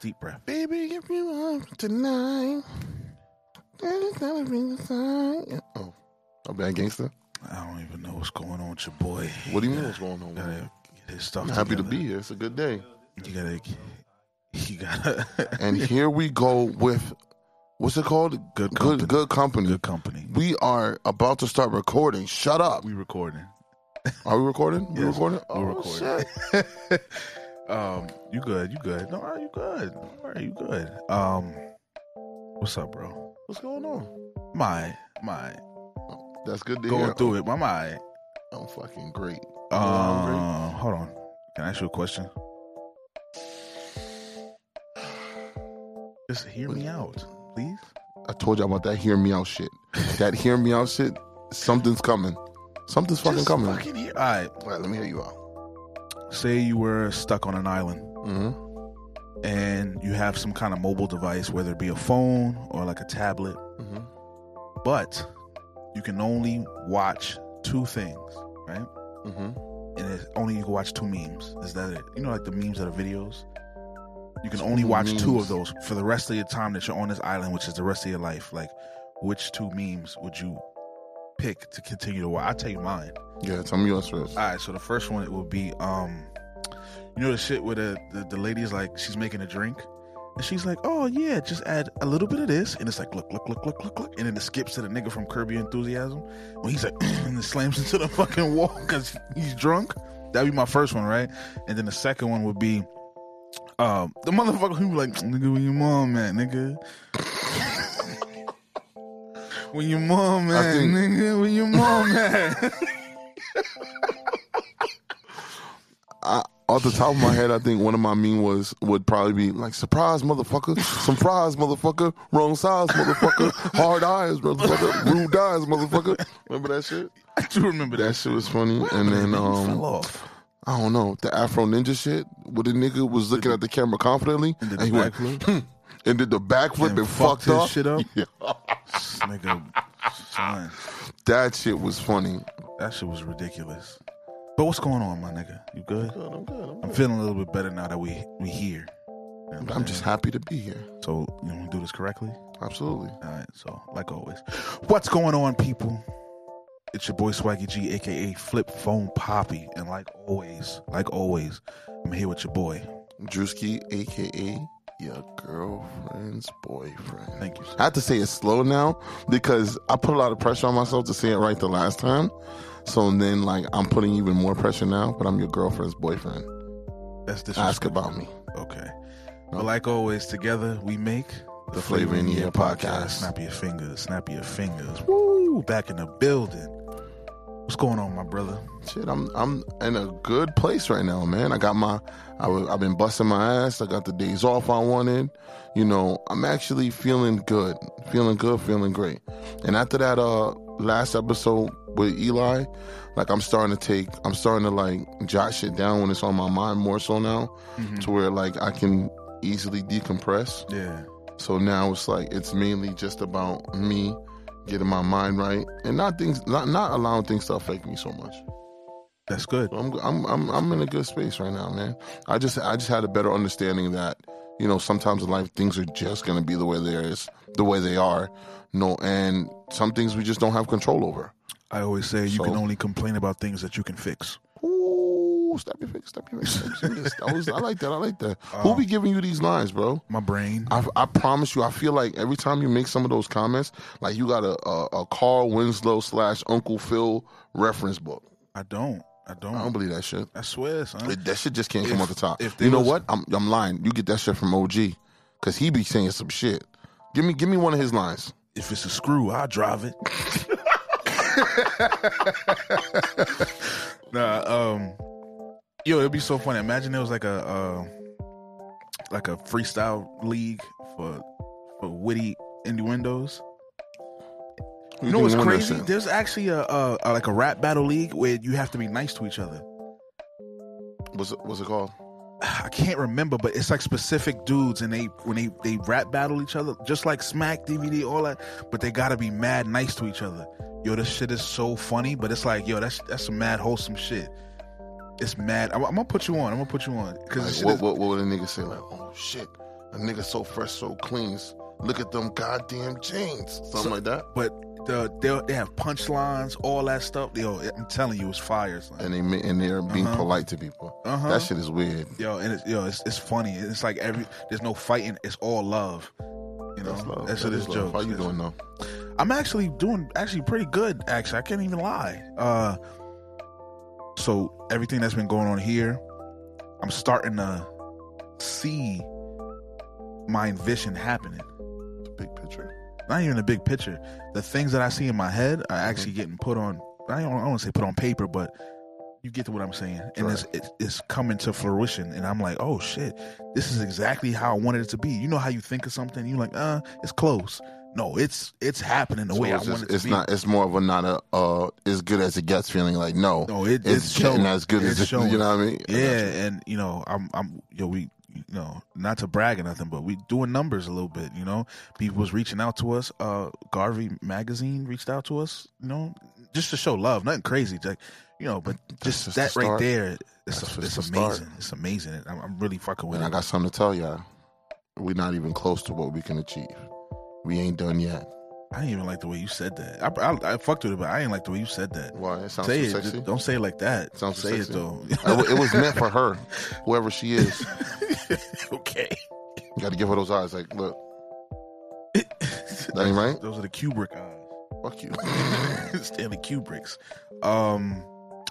deep breath. Baby, if you want tonight, then it's gonna be the sign. Oh, a bad gangster. I don't even know what's going on with your boy. What do you mean? What's going on? Gotta get his stuff I'm happy to be here. It's a good day. You gotta. You gotta. And here we go with what's it called? Good company. Good, good company. good company. We are about to start recording. Shut up. We recording. Are we recording? We Yes, recording? we're Oh, recording. um, you good? You good? No, you good? All right, you good? Um, what's up, bro? What's going on? My, my, That's good to going hear. through it. My, my. I'm fucking great. Um, I'm hold on. Can I ask you a question? Just hear me out, please. I told you about that hear me out shit. That hear me out shit, something's coming. Something's fucking Just coming. Fucking hear. All right. All right, let me hear you out. Say you were stuck on an island Mm-hmm. and you have some kind of mobile device, whether it be a phone or like a tablet, Mm-hmm. but you can only watch two things, right? Mm-hmm. And it's only you can watch two memes. Is that it? You know, like the memes that are videos. You can Two only watch two of those for the rest of your time that you're on this island, which is the rest of your life. Like, which two memes would you pick to continue to watch? I'll tell you mine. Yeah, tell me yours first. All right, so the first one it will be, um, you know, the shit where the, the the lady's like she's making a drink, and she's like, "Oh yeah, just add a little bit of this," and it's like, "Look, look, look, look, look, look," and then it skips to the nigga from Your Enthusiasm when he's like, and it slams into the fucking wall because he's drunk. That'd be my first one, right? And then the second one would be, um, the motherfucker who be like, "Nigga, where your mom at, nigga?" When your mom at, think- nigga, when your mom at? I, off the top of my head, I think one of my mean was would probably be like surprise motherfucker, surprise motherfucker, wrong size motherfucker, hard eyes motherfucker, rude eyes motherfucker. Remember that shit? I do remember that. That shit was funny. And then He fell um, off. I don't know the Afro Ninja shit, where the nigga was looking at the camera confidently And and he went and did the backflip And and, fucked fucked up. shit up? Yeah. Nigga, That shit was funny. that shit was ridiculous. But what's going on, my nigga? You good? Good, I'm good. I'm, I'm feeling a little bit better now that we we here. You know what I'm just happy to be here. So you know, we do this correctly. Absolutely. All right. So like always, what's going on, people? It's your boy Swaggy G, aka Flip Phone Poppy, and like always, like always, I'm here with your boy. Drewski, aka your girlfriend's boyfriend. Thank you. Sir. I have to say it slow now because I put a lot of pressure on myself to say it right the last time. So then, like, I'm putting even more pressure now, but I'm your girlfriend's boyfriend. That's this. Ask about me. Okay. But like always, together we make The Flavor in Your Ear podcast. Snap your fingers, snap your fingers. Woo! Back in the building. What's going on, my brother? Shit, I'm I'm in a good place right now, man. I got my I was, I've been busting my ass. I got the days off I wanted. You know, I'm actually feeling good, feeling good, feeling great. And after that uh last episode with Eli, like I'm starting to take, I'm starting to like jot shit down when it's on my mind more so now, to where like I can easily decompress. Yeah. So now it's like it's mainly just about me getting my mind right and not things, not not allowing things to affect me so much. That's good. I'm I'm I'm I'm in a good space right now, man. I just I just had a better understanding that you know sometimes in life things are just gonna be the way there is the way they are. No, and some things we just don't have control over. I always say you So- can only complain about things that you can fix. Ooh, step your face, step your face. step your face. That was- I like that. I like that. Um, Who be giving you these lines, bro? My brain. I, I promise you, I feel like every time you make some of those comments, like you got a a, a Carl Winslow slash Uncle Phil reference book. I don't. I don't. I don't believe that shit. I swear, son. It- that shit just can't come off the top. if You know was- what? I'm I'm lying. You get that shit from OG, cause he be saying some shit. Give me give me one of his lines. if it's a screw, I'll drive it. nah, um, yo, it'd be so funny. Imagine it was like a, uh, like a freestyle league for for witty innuendos. You know what's can win that crazy? There's actually a, a, a like a rap battle league where you have to be nice to each other. What's it, what's it called? I can't remember, but it's like specific dudes, and they when they they rap battle each other, just like Smack DVD, all that. But they gotta be mad nice to each other. Yo, this shit is so funny, but it's like, yo, that's that's some mad wholesome shit. It's mad. I'm, I'm gonna put you on. I'm gonna put you on because Like, what, what what would a nigga say? Like, oh shit, a nigga so fresh, so clean. Look at them goddamn chains, something So- like that. But the, they they have punchlines, all that stuff. Yo, I'm telling you, it's fire. Son. And they and they're being Uh-huh. polite to people. Uh-huh. That shit is weird. Yo, and it's, yo, it's, it's funny. It's like every there's no fighting. It's all love. You know, That's love. that's That what is it's jokes. How you doing though? I'm actually doing actually pretty good. Actually, I can't even lie. Uh, so everything that's been going on here, I'm starting to see my vision happening. The big picture. Not even a big picture. The things that I see in my head are actually getting put on. I don't, I don't want to say put on paper, but you get to what I'm saying, and Right. it's, it's it's coming to fruition. And I'm like, oh shit, this is exactly how I wanted it to be. You know how you think of something, you're like, uh, it's close. No, it's it's happening the So way I it's, want it to it's be. not. It's more of a not a uh, as good as it gets feeling. Like no, No, it, it's, it's showing. as good It's as it. showing. You know what I mean? I Yeah, you. and you know, I'm, I'm, yo, we, you know, not to brag or nothing, but we doing numbers a little bit. You know, people was reaching out to us. Uh, Garvey magazine reached out to us. You know, just to show love, nothing crazy, like, you know, but just, just that right there, it's a, it's amazing. It's amazing. I'm, I'm really fucking with And I got something to tell y'all. We're not even close to what we can achieve. We ain't done yet. I didn't even like the way you said that. I, I, I fucked with it, but I didn't like the way you said that. Why? It sounds Say it. sexy. Don't say it like that. Sounds say sexy. it though. it, it was meant for her, whoever she is. okay. You got to give her those eyes. Like, look, that ain't right. Those are the Kubrick eyes. Fuck you. Stanley Kubrick's. Um.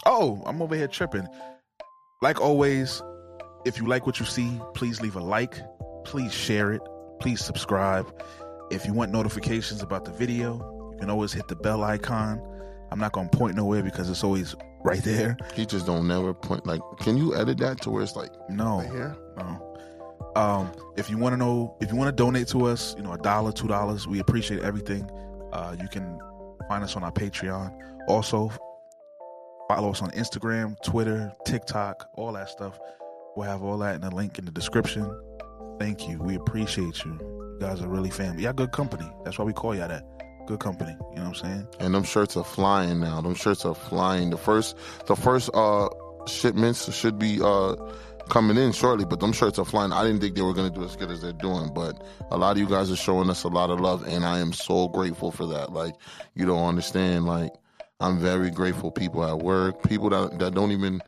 Oh, I'm over here tripping. Like always, if you like what you see, please leave a like. Please share it. Please subscribe. If you want notifications about the video, you can always hit the bell icon. I'm not gonna point nowhere because it's always right there. he just don't never point. Like, can you edit that to where it's like No, right here? no. Um, if you want to know, if you want to donate to us, you know, a dollar, two dollars, we appreciate everything. Uh, you can find us on our Patreon. Also, follow us on Instagram, Twitter, TikTok, all that stuff. We'll have all that in the link in the description. Thank you. We appreciate you. Guys are really family. Y'all good company. That's why we call y'all that. Good company. You know what I'm saying? And them shirts are flying now. Them shirts are flying. The first, the first uh shipments should be uh coming in shortly, but them shirts are flying. I didn't think they were gonna do as good as they're doing, but a lot of you guys are showing us a lot of love, and I am so grateful for that. Like you don't understand. Like I'm very grateful. People at work, people that that don't even,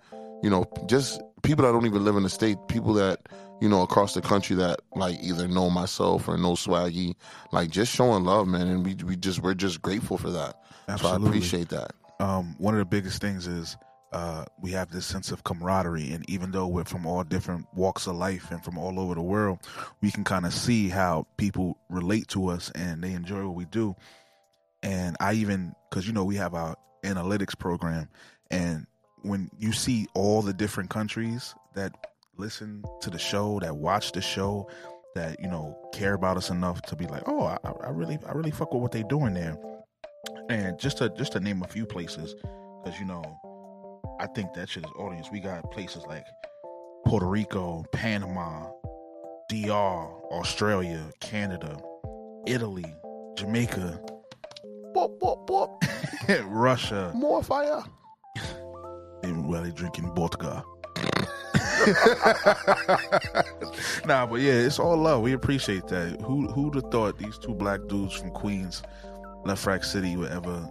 you know, just people that don't even live in the state, people that you know across the country that like either know myself or know Swaggy, like just showing love, man. And we we just we're just grateful for that. So I appreciate that. um, one of the biggest things is uh, we have this sense of camaraderie, and even though we're from all different walks of life and from all over the world, we can kind of see how people relate to us and they enjoy what we do. And I even, because you know, we have our analytics program, and when you see all the different countries that listen to the show, that watch the show, that you know care about us enough to be like, oh, I, I really, I really fuck with what they're doing there. And just to just to name a few places because you know i think that shit is audience we got places like puerto rico panama dr australia canada italy jamaica. Boop, boop, boop. russia. More fire. well they drinking vodka nah but yeah it's all love we appreciate that who who'd have thought these two black dudes from queens Lefrak City would ever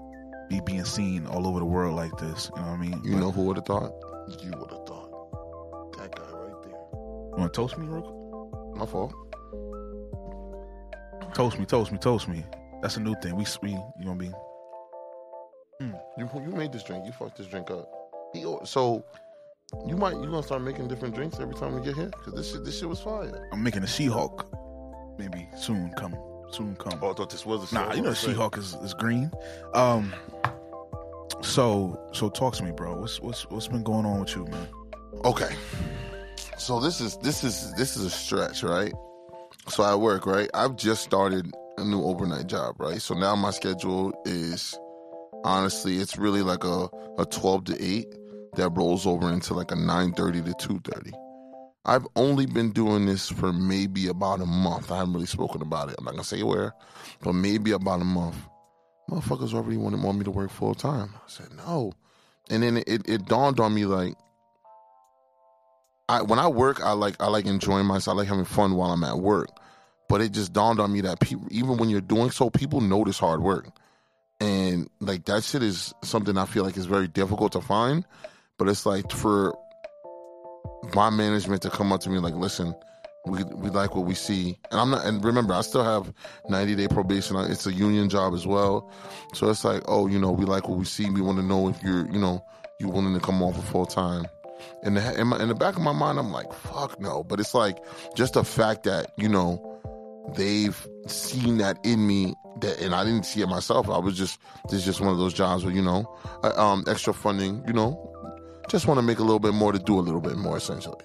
be being seen all over the world like this you know what i mean You But- know who would have thought? You would have thought. That guy right there. You want to toast me, real quick? My fault. Toast me, toast me, toast me. That's a new thing. We we you gonna be hmm. You you made this drink. You fucked this drink up. He, so you might you gonna start making different drinks every time we get here because this shit this shit was fire. I'm making a She-Hulk. Maybe soon come. Soon come. Oh, I thought this was a nah, you know She-Hulk is, is green. Um so so talk to me, bro. What's what's what's been going on with you, man? Okay. So this is this is this is a stretch, right? So I work, right? I've just started a new overnight job, right? So now my schedule is honestly, it's really like a, a 12 to 8 that rolls over into like a 9:30 to 2:30. I've only been doing this for maybe about a month. I haven't really spoken about it. I'm not gonna say where, but maybe about a month. Motherfuckers already wanted want me to work full time. I said no, and then it, it dawned on me like I when I work, I like I like enjoying myself. I like having fun while I'm at work. But it just dawned on me that people, even when you're doing so, people notice hard work, and like that shit is something I feel like is very difficult to find. But it's like for my management to come up to me like, listen, we we like what we see, and I'm not. And remember, I still have 90 day probation. It's a union job as well, so it's like, oh, you know, we like what we see. We want to know if you're, you know, you willing to come on for full time. In the in, my, in the back of my mind, I'm like, fuck no. But it's like just the fact that you know they've seen that in me that and I didn't see it myself. I was just this is just one of those jobs where you know, um, extra funding. You know, just want to make a little bit more to do a little bit more essentially.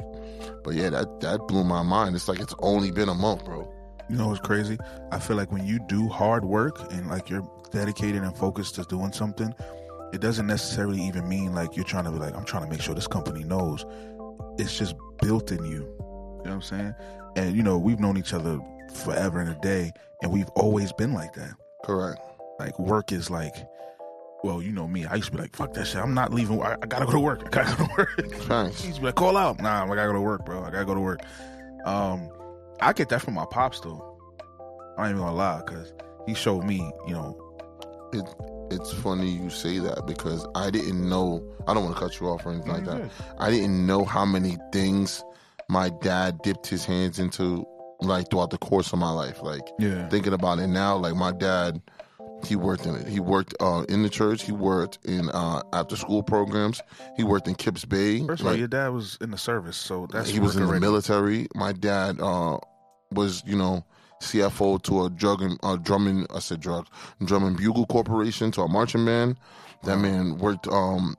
But yeah, that that blew my mind. It's like it's only been a month, bro. You know what's crazy? I feel like when you do hard work and like you're dedicated and focused to doing something, it doesn't necessarily even mean like you're trying to be like, I'm trying to make sure this company knows. It's just built in you. You know what I'm saying? And you know, we've known each other forever and a day, and we've always been like that. Correct. Like work is like well, you know me. I used to be like, fuck that shit. I'm not leaving. I, I gotta go to work. I gotta go to work. Nice. He used to be like, call out. Nah, I gotta go to work, bro. I gotta go to work. Um, I get that from my pops though. I ain't even gonna lie, cause he showed me, you know. It it's funny you say that because I didn't know. I don't want to cut you off or anything like that. I didn't know how many things my dad dipped his hands into, like throughout the course of my life. Like, Yeah. thinking about it now, like my dad, he worked in it. He worked uh, in the church. He worked in uh, after school programs. He worked in Kips Bay. First of all, Like, your dad was in the service, so that's he was in the military. My dad uh, was, you know, CFO to a drug and uh, drum and I said drug drum and bugle corporation to a marching band. That man worked um,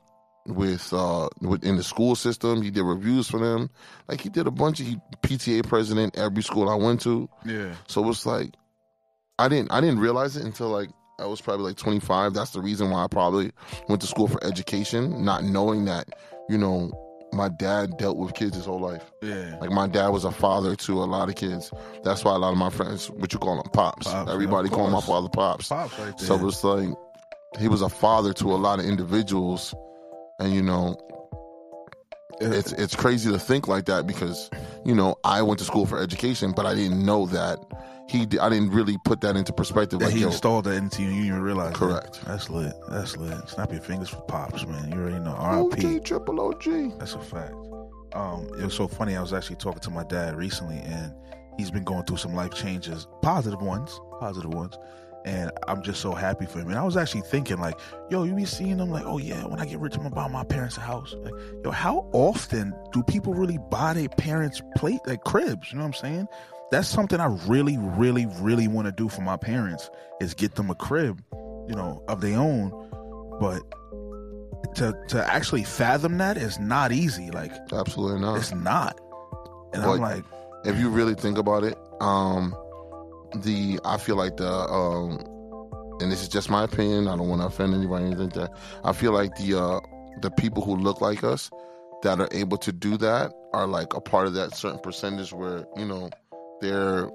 with uh, with in the school system. He did reviews for them. Like he did a bunch of he, PTA president every school I went to. Yeah. So it's like I didn't I didn't realize it until like I was probably like 25. That's the reason why I probably went to school for education, not knowing that you know my dad dealt with kids his whole life. Yeah. Like my dad was a father to a lot of kids. That's why a lot of my friends, what you call them, pops. Pops, Everybody yeah, call my father pops. Pops right there. So it's like he was a father to a lot of individuals, and you know it's it's crazy to think like that because you know I went to school for education, but I didn't know that he. I didn't really put that into perspective. that Like he yo, installed that into you, you didn't realize. that. Correct. That's lit. That's lit. Snap your fingers for pops, man. You already know. R.I.P. triple OG. That's a fact. Um, it was so funny. I was actually talking to my dad recently, and he's been going through some life changes, positive ones, positive ones. And I'm just so happy for him. And I was actually thinking, like, yo, you be seeing them, like, oh yeah, when I get rich, I'm gonna buy my parents a house. Like, yo, how often do people really buy their parents' plate, like cribs? You know what I'm saying? That's something I really, really, really want to do for my parents is get them a crib, you know, of their own. But to to actually fathom that is not easy. Like, Absolutely not. it's not. And I'm like, if you really think about it, um, the I feel like the um, and this is just my opinion. I don't want to offend anybody or anything like that. I feel like the uh, the people who look like us that are able to do that are like a part of that certain percentage where you know they're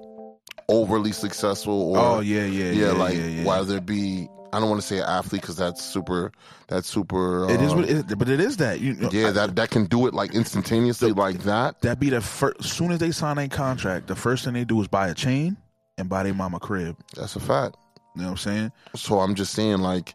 overly successful or oh yeah, yeah, yeah, yeah, like yeah, yeah. whether it be I don't want to say an athlete because that's super that's super. it is uh, what it is, but it is that you know, yeah, I- that that can do it like instantaneously like that. that be the first. As soon as they sign a contract, the first thing they do is buy a chain and buy their mama crib. That's a fact. You know what I'm saying? So I'm just saying, like,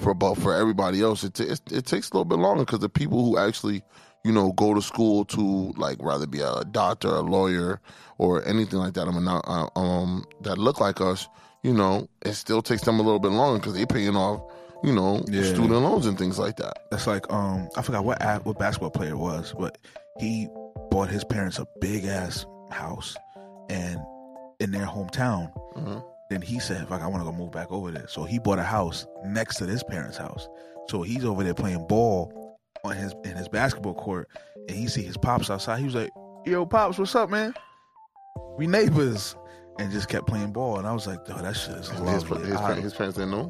for but for everybody else, it, t- it it takes a little bit longer because the people who actually, you know, go to school to like rather be a doctor, a lawyer, or anything like that, I mean, not, uh, um, that look like us, you know, it still takes them a little bit longer because they're paying off, you know, Yeah. student loans and things like that. That's like um, I forgot what what basketball player it was, but he bought his parents a big ass house, and in their hometown. Mhm. Then he said, "Fuck, I want to go move back over there." So he bought a house next to his parents' house. So he's over there playing ball on his in his basketball court, and he see his pops outside. He was like, "Yo, pops, what's up, man? We neighbors." And just kept playing ball, and I was like, "Yo, that shit is His, lovely." his, I- his parents didn't know.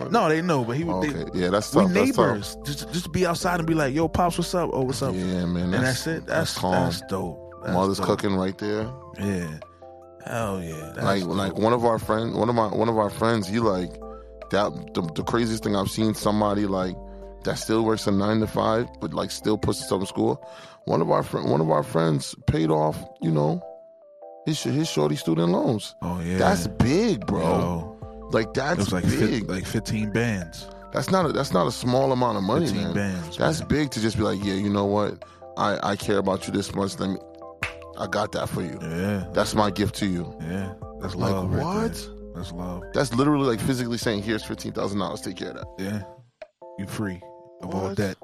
like no, they know, but he was. okay, they, yeah, that's we tough. That's tough. neighbors. Just just be outside and be like, "Yo, pops, what's up? Oh, what's up?" Yeah, man, and that's, that's it. That's calm. that's dope. That's Mother's dope. cooking right there. Yeah, hell yeah. That's like dope. like one of our friends one of my one of our friends he like that the, the craziest thing i've seen somebody like that still works a nine to five, but like still puts himself in school. One of our friend, one of our friends paid off, you know, his his shorty student loans. Oh yeah, That's big, bro. Yo, Like that's like big. fi- like fifteen bands. that's not a, that's not a small amount of money, 15 man. bands. That's man. big to just be like, yeah, you know what? I I care about you this much. Let me. I got that for you. yeah, That's my gift to you. yeah. That's Like love. right what? there. That's love. That's literally like physically saying, "Here's fifteen thousand dollars. Take care of that." Yeah, you free of all debt.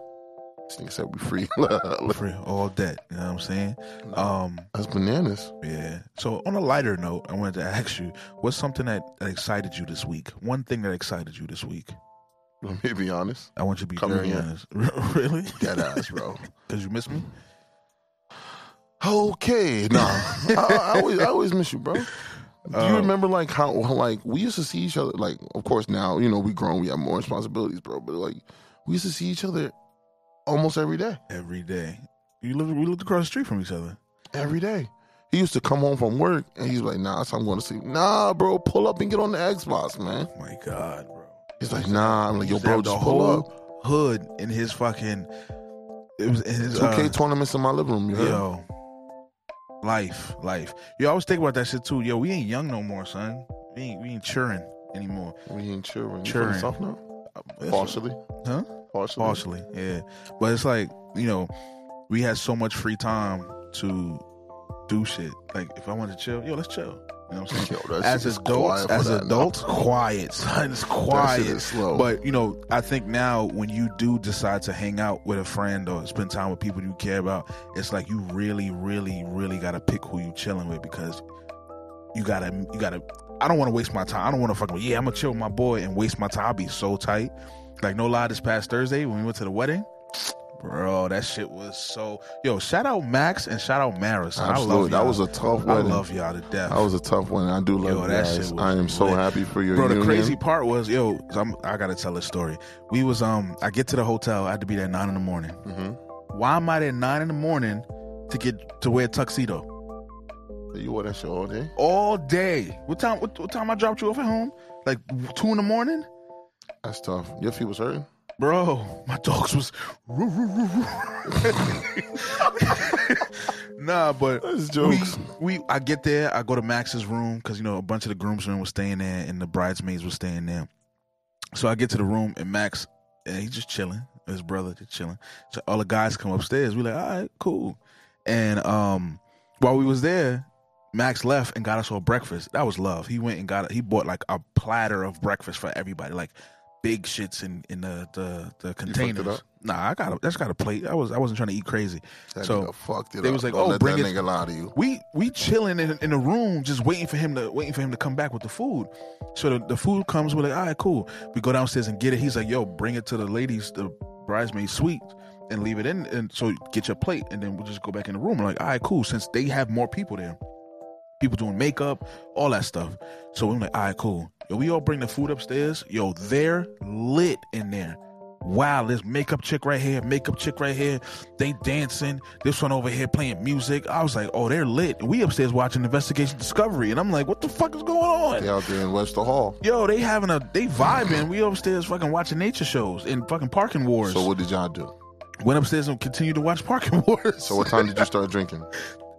This nigga said we free. Free all debt. You know what I'm saying? Um, That's bananas. yeah. So on a lighter note, I wanted to ask you, what's something that, that excited you this week? One thing that excited you this week. Let me be honest. I want you to be Come very here. honest. really? Dead ass, bro. Because you miss me. Okay, nah. I, I always, I always miss you, bro. Do you Uh, remember like how like we used to see each other? Like, of course, now you know we grown, we have more responsibilities, bro. But like, we used to see each other almost every day. Every day. You live. We lived across the street from each other. Every day. He used to come home from work and he's like, "Nah, so I'm going to sleep." Nah, bro, pull up and get on the Xbox, man. Oh my God, bro. He's like, "Nah." I'm like, "Yo, bro, just pull up." hood in his fucking. It was in his. 2K uh, tournaments in my living room. You heard? Yo, life, life. Yo, I was thinking about that shit too. Yo, we ain't young no more, son. We ain't, we ain't cheering anymore. We ain't cheering. You Cheering. soft now? Partially. Huh? Partially. Partially, yeah. But it's like you know, we had so much free time to do shit. Like if I wanted to chill, yo, let's chill. You know what I'm saying? Yo, as adults, as now. adults, quiet, son. It's quiet. slow. But you know, I think now when you do decide to hang out with a friend or spend time with people you care about, it's like you really, really, really got to pick who you chilling with because you gotta, you gotta. I don't want to waste my time. I don't want to fucking. Yeah, I'm gonna chill with my boy and waste my time. I'll be so tight. Like no lie, this past Thursday when we went to the wedding, bro, that shit was so. Yo, shout out Max and shout out Maris. I love y'all. that was a tough one. I love y'all to death. That was a tough one. I do love Yo, you that guys. I am so lit. happy for your Bro, the crazy part was, yo, I'm, I gotta tell a story. We was, um, I get to the hotel. I had to be there at nine in the morning. hmm Why am I there at nine in the morning to get to wear a tuxedo You wore that shit all day. all day? What time? What, what time I dropped you off at home? Like two in the morning, That's tough. Your feet was hurting. bro. My dogs was. nah, but That's jokes. we I get there, I go to Max's room because you know a bunch of the groomsmen was staying there and the bridesmaids were staying there. So I get to the room and Max, and he's just chilling. His brother just chilling. So all the guys come upstairs. We like, all right, cool. And um, while we was there, Max left and got us all breakfast. That was love. He went and got he bought like a platter of breakfast for everybody, like big shits in in the the, the containers. Nah, I got a, that's got a plate. I was I wasn't trying to eat crazy. That So, fucked it they up. was like, Don't oh, let bring that it- nigga lie to you. we we chilling in in the room, just waiting for him to waiting for him to come back with the food. So the, the food comes. We're like, all right, cool. We go downstairs and get it. He's like, yo, bring it to the ladies, the bridesmaid suite, and leave it in. And so get your plate, and then we'll just go back in the room. We're like, all right, cool. Since they have more people there, people doing makeup, all that stuff. So we're like, all right, cool. Yo, we all bring the food upstairs. Yo, they're lit in there. Wow, this makeup chick right here, makeup chick right here. They dancing. This one over here playing music. I was like, oh, they're lit. And we upstairs watching Investigation Discovery, and I'm like, what the fuck is going on? They out there in Webster Hall. Yo, they having a they vibing. We upstairs fucking watching nature shows and fucking parking wars. So what did y'all do? Went upstairs and continued to watch parking wars. So what time did you start drinking?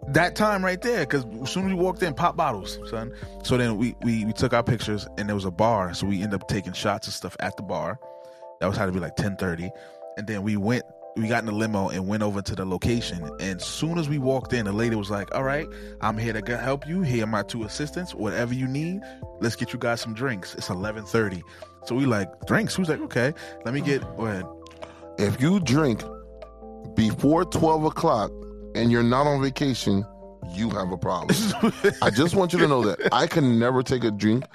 That time right there, because as soon as we walked in, pop bottles, son. So then we, we we took our pictures, and there was a bar, so we ended up taking shots and stuff at the bar. That was how to be like ten thirty, and then we went. We got in the limo and went over to the location. And soon as we walked in, the lady was like, "All right, I'm here to help you. Here are my two assistants. Whatever you need, let's get you guys some drinks. It's 11:30." So we like drinks. Who's like, "Okay, let me get." If you drink before twelve o'clock and you're not on vacation, you have a problem. I just want you to know that I can never take a drink,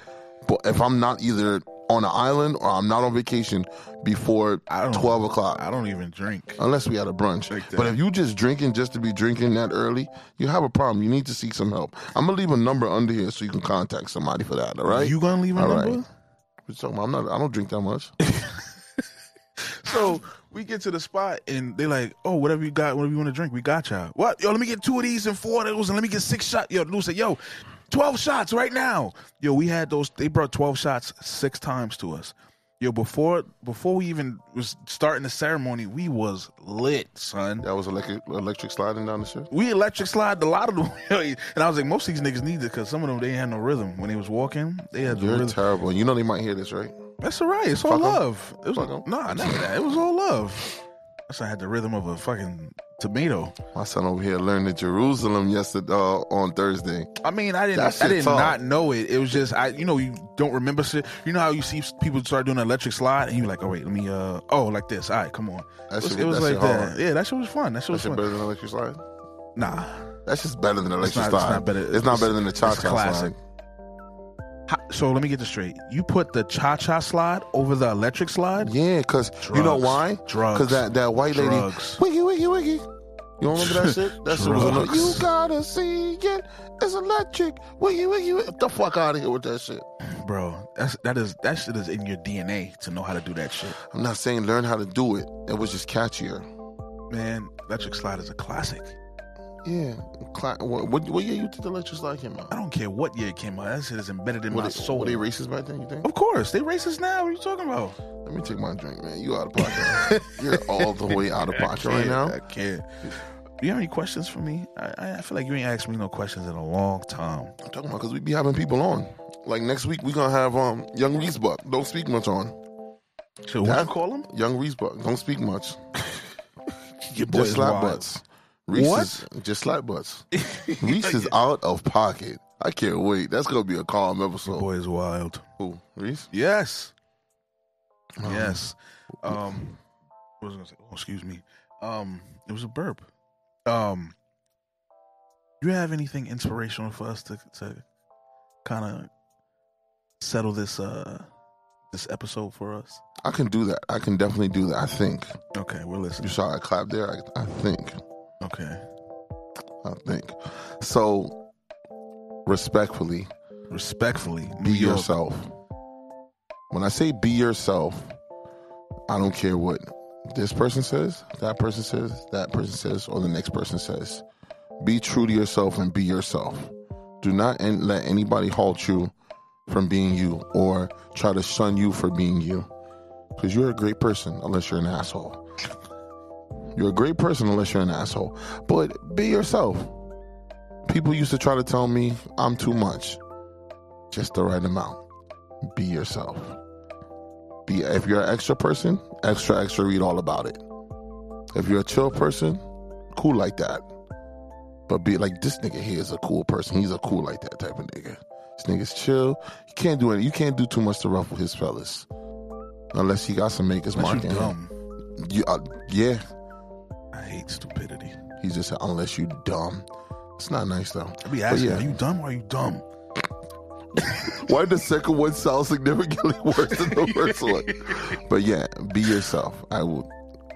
but if I'm not either on an island or I'm not on vacation before twelve o'clock. I don't even drink. Unless we had a brunch. Like but if you just drinking just to be drinking that early, you have a problem. You need to seek some help. I'm gonna leave a number under here so you can contact somebody for that. All right. You gonna leave a All number? right. What you talking about? I'm not. I don't drink that much. So we get to the spot and they like, oh, whatever you got, whatever you want to drink, we got y'all. What? Yo, let me get two of these and four of those, and let me get six shots. Yo, Lou said, yo, twelve shots right now. Yo, we had those. They brought twelve shots six times to us. Yo, before before we even was starting the ceremony, we was lit, son. That was electric electric sliding down the shit. We electric slide a lot of them, and I was like, most of these niggas need it because some of them they had no rhythm when they was walking. They had You're rhythm. terrible. You know they might hear this, right? That's all right. It's all Fuck 'em. love. It was Fuck 'em. nah, none of that. It was all love. That's why I had the rhythm of a fucking tomato. My son over here learned in Jerusalema yesterday uh, on Thursday. I mean, I didn't. I shit did tough. not know it. It was just I. You know, you don't remember shit. You know how you see people start doing an electric slide, and you're like, oh wait, let me. uh Oh, like this. All right, come on. That It was, shit, it was that like shit that. hard. Yeah, that shit was fun. That shit That was shit fun. better than electric slide. Nah, That's just better than electric not- slide. it's not better. It's not better than the cha it's cha classic. slide. So let me get this straight. You put the cha cha slide over the electric slide. Yeah, because you know why? Drugs. Because that, that white lady, Drugs. wiggy wiggy wiggy. You don't remember that shit? That shit was. Drugs. You gotta see it. It's electric. Wiggy wiggy. wiggy. Get the fuck out of here with that shit. Bro, that's that is that shit is in your DNA to know how to do that shit. I'm not saying learn how to do it. It was just catchier. Man, electric slide is a classic. Yeah. What, what, what year you think the electric slide came out? I don't care what year it came out. That shit is embedded in Were my they, soul. were they racist back then, you think? Of course, they racist now. What are you talking about? Let me take my drink, man. You out of pocket. You're all the way out of pocket right now. I can't. Do you have any questions for me? I, I feel like you ain't asked me no questions in a long time. I'm talking about because we be having people on. Like next week, we gonna have um Young Reese Buck. Don't speak much on. So what you call him? Young Reese Buck. Don't speak much. Your boy Just slap wild. butts. Reese What? Is, just like butts. Reese is out of pocket. I can't wait. That's gonna be a calm Your episode. boy is wild. Who? Reese? Yes. Um, Yes. Um, what was I gonna say? Oh, excuse me. Um, it was a burp. Um, do you have anything inspirational for us to to kind of settle this uh this episode for us? I can do that. I can definitely do that. I think. Okay, we're listening. You saw I clap there. I, I think. Okay, I think. So, respectfully, respectfully, New be York. yourself. When I say be yourself, I don't care what this person says, that person says, that person says, or the next person says. Be true to yourself and be yourself. Do not let anybody halt you from being you or try to shun you for being you. Because you're a great person unless you're an asshole. You're a great person unless you're an asshole. But be yourself. People used to try to tell me I'm too much. Just the right amount. Be yourself. Be if you're an extra person, extra extra read all about it. If you're a chill person, cool like that. But be like this nigga here is a cool person. He's a cool like that type of nigga. This nigga's chill. You can't do it. You can't do too much to ruffle his fellas, unless he got some makers marking him. dumb. You, uh, yeah, I hate stupidity. he just said unless you dumb. It's not nice though. I be asking, yeah. are you dumb or are you dumb? Why the second one sound significantly worse than the first one? But yeah, be yourself. I would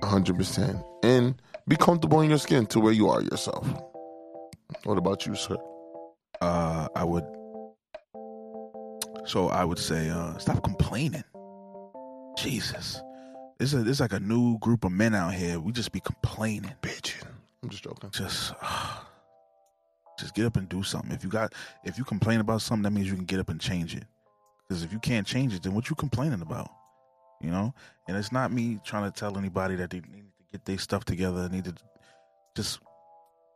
100%. And be comfortable in your skin to where you are yourself. What about you, sir? Uh, I would. So I would say, uh, stop complaining. Jesus, there's a there's like a new group of men out here. We just be complaining. Bitching. I'm just joking. Just, just get up and do something. If you got, if you complain about something, that means you can get up and change it. Because if you can't change it, then what you complaining about? You know. And it's not me trying to tell anybody that they need to get their stuff together. Need to just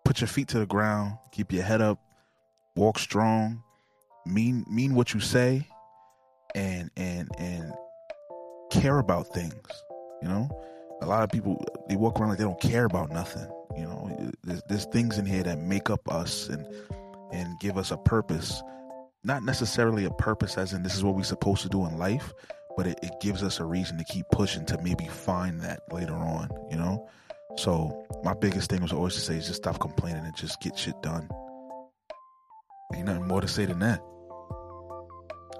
put your feet to the ground, keep your head up, walk strong, mean mean what you say, and and and care about things. You know, a lot of people they walk around like they don't care about nothing. You know, there's, there's things in here that make up us and and give us a purpose. Not necessarily a purpose as in this is what we're supposed to do in life, but it, it gives us a reason to keep pushing to maybe find that later on. You know, so my biggest thing was always to say is just stop complaining and just get shit done. Ain't nothing more to say than that.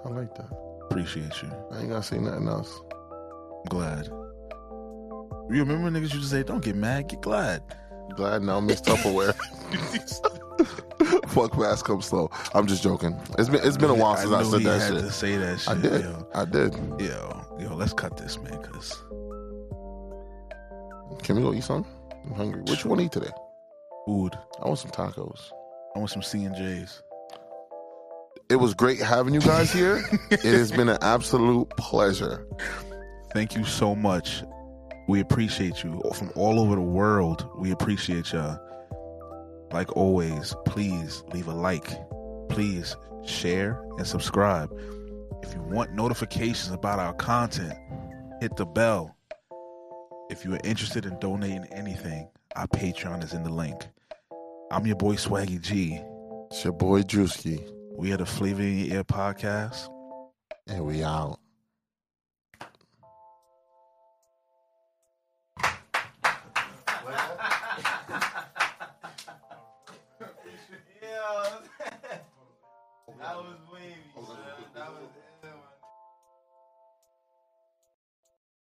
I like that. Appreciate you. I ain't gotta say nothing else. I'm glad. You remember niggas used to say, "Don't get mad, get glad." Glad now Miss Tupperware. Fuck fast, come slow. I'm just joking. It's been it's been a while since I, knew said that had shit. to say that shit. I did. Yo. I did. yo, yo, let's cut this, man, cause Can we go eat something? I'm hungry. What you want to eat today? food. I want some tacos. I want some C and J's. It was great having you guys here. it has been an absolute pleasure. Thank you so much. We appreciate you from all over the world. We appreciate y'all. Like always, please leave a like. Please share and subscribe. If you want notifications about our content, hit the bell. If you are interested in donating anything, our Patreon is in the link. I'm your boy Swaggy G. It's your boy Drewski, We are the Flavor in Your Ear podcast. and we out.